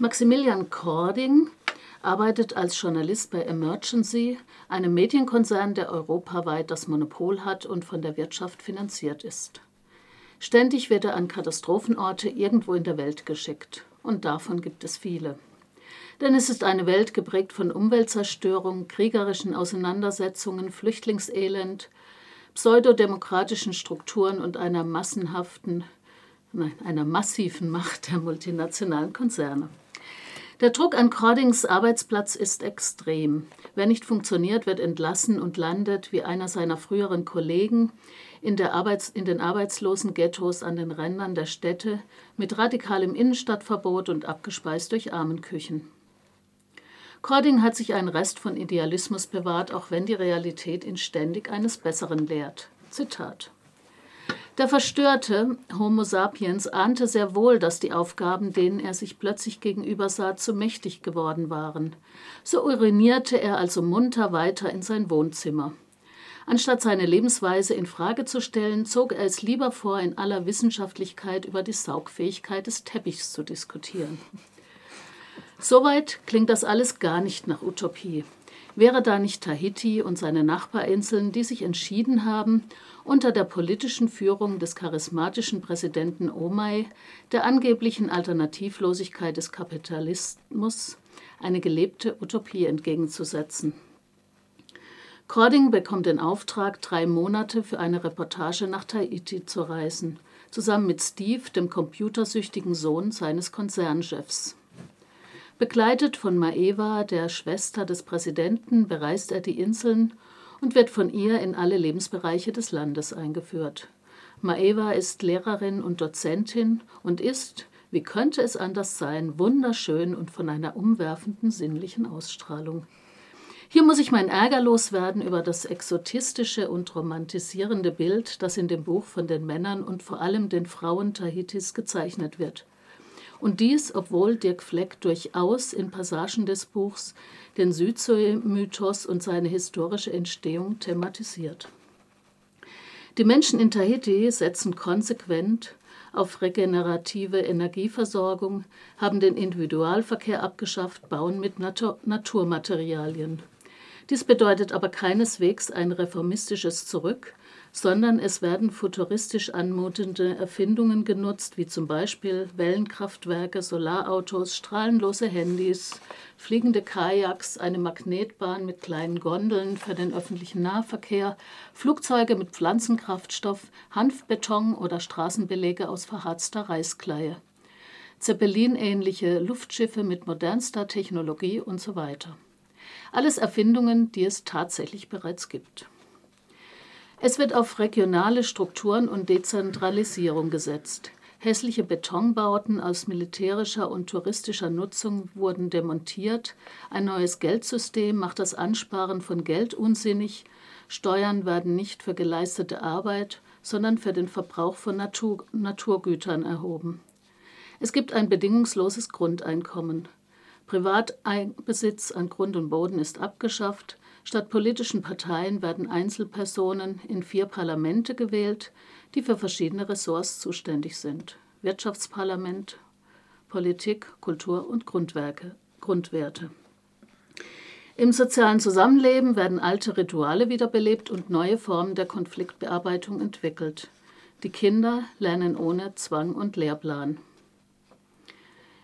Maximilian Cording arbeitet als Journalist bei Emergency, einem Medienkonzern, der europaweit das Monopol hat und von der Wirtschaft finanziert ist. Ständig wird er an Katastrophenorte irgendwo in der Welt geschickt. Und davon gibt es viele. Denn es ist eine Welt geprägt von Umweltzerstörung, kriegerischen Auseinandersetzungen, Flüchtlingselend, pseudodemokratischen Strukturen und einer massenhaften, nein, einer massiven Macht der multinationalen Konzerne. Der Druck an Cordings Arbeitsplatz ist extrem. Wer nicht funktioniert, wird entlassen und landet, wie einer seiner früheren Kollegen, in, Arbeits-, in den arbeitslosen Ghettos an den Rändern der Städte mit radikalem Innenstadtverbot und abgespeist durch Armenküchen. Cording hat sich einen Rest von Idealismus bewahrt, auch wenn die Realität ihn ständig eines Besseren lehrt. Zitat. Der verstörte Homo sapiens ahnte sehr wohl, dass die Aufgaben, denen er sich plötzlich gegenübersah, zu mächtig geworden waren. So urinierte er also munter weiter in sein Wohnzimmer. Anstatt seine Lebensweise in Frage zu stellen, zog er es lieber vor, in aller Wissenschaftlichkeit über die Saugfähigkeit des Teppichs zu diskutieren. Soweit klingt das alles gar nicht nach Utopie. Wäre da nicht Tahiti und seine Nachbarinseln, die sich entschieden haben, unter der politischen Führung des charismatischen Präsidenten Omai, der angeblichen Alternativlosigkeit des Kapitalismus, eine gelebte Utopie entgegenzusetzen. Cording bekommt den Auftrag, drei Monate für eine Reportage nach Tahiti zu reisen, zusammen mit Steve, dem computersüchtigen Sohn seines Konzernchefs. Begleitet von Maeva, der Schwester des Präsidenten, bereist er die Inseln und wird von ihr in alle Lebensbereiche des Landes eingeführt. Maeva ist Lehrerin und Dozentin und ist, wie könnte es anders sein, wunderschön und von einer umwerfenden sinnlichen Ausstrahlung. Hier muss ich mein Ärger loswerden über das exotistische und romantisierende Bild, das in dem Buch von den Männern und vor allem den Frauen Tahitis gezeichnet wird. Und dies, obwohl Dirk Fleck durchaus in Passagen des Buchs den Südsee-Mythos und seine historische Entstehung thematisiert. Die Menschen in Tahiti setzen konsequent auf regenerative Energieversorgung, haben den Individualverkehr abgeschafft, bauen mit Natur Naturmaterialien. Dies bedeutet aber keineswegs ein reformistisches Zurück, sondern es werden futuristisch anmutende Erfindungen genutzt, wie zum Beispiel Wellenkraftwerke, Solarautos, strahlenlose Handys, fliegende Kajaks, eine Magnetbahn mit kleinen Gondeln für den öffentlichen Nahverkehr, Flugzeuge mit Pflanzenkraftstoff, Hanfbeton oder Straßenbelege aus verharzter Reiskleie. Zeppelin-ähnliche Luftschiffe mit modernster Technologie und so weiter. Alles Erfindungen, die es tatsächlich bereits gibt. Es wird auf regionale Strukturen und Dezentralisierung gesetzt. Hässliche Betonbauten aus militärischer und touristischer Nutzung wurden demontiert. Ein neues Geldsystem macht das Ansparen von Geld unsinnig. Steuern werden nicht für geleistete Arbeit, sondern für den Verbrauch von Natur Naturgütern erhoben. Es gibt ein bedingungsloses Grundeinkommen. Privatbesitz an Grund und Boden ist abgeschafft. Statt politischen Parteien werden Einzelpersonen in vier Parlamente gewählt, die für verschiedene Ressorts zuständig sind. Wirtschaftsparlament, Politik, Kultur und Grundwerke, Grundwerte. Im sozialen Zusammenleben werden alte Rituale wiederbelebt und neue Formen der Konfliktbearbeitung entwickelt. Die Kinder lernen ohne Zwang und Lehrplan.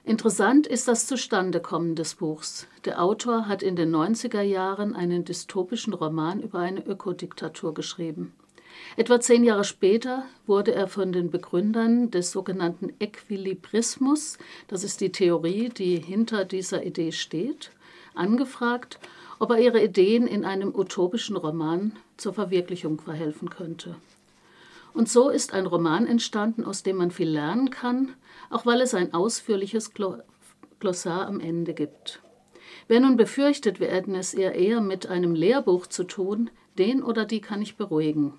Interessant ist das Zustandekommen des Buchs. Der Autor hat in den 90er Jahren einen dystopischen Roman über eine Ökodiktatur geschrieben. Etwa zehn Jahre später wurde er von den Begründern des sogenannten Äquilibrismus, das ist die Theorie, die hinter dieser Idee steht, angefragt, ob er ihre Ideen in einem utopischen Roman zur Verwirklichung verhelfen könnte. Und so ist ein Roman entstanden, aus dem man viel lernen kann, auch weil es ein ausführliches Glossar am Ende gibt. Wer nun befürchtet, wir hätten es eher eher mit einem Lehrbuch zu tun, den oder die kann ich beruhigen.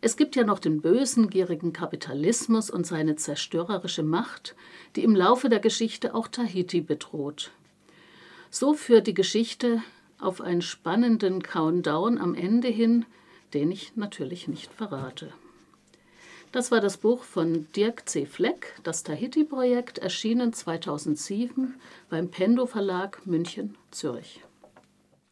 Es gibt ja noch den bösen, gierigen Kapitalismus und seine zerstörerische Macht, die im Laufe der Geschichte auch Tahiti bedroht. So führt die Geschichte auf einen spannenden Countdown am Ende hin, den ich natürlich nicht verrate. Das war das Buch von Dirk C. Fleck, das Tahiti-Projekt, erschienen 2007 beim Pendo Verlag München, Zürich.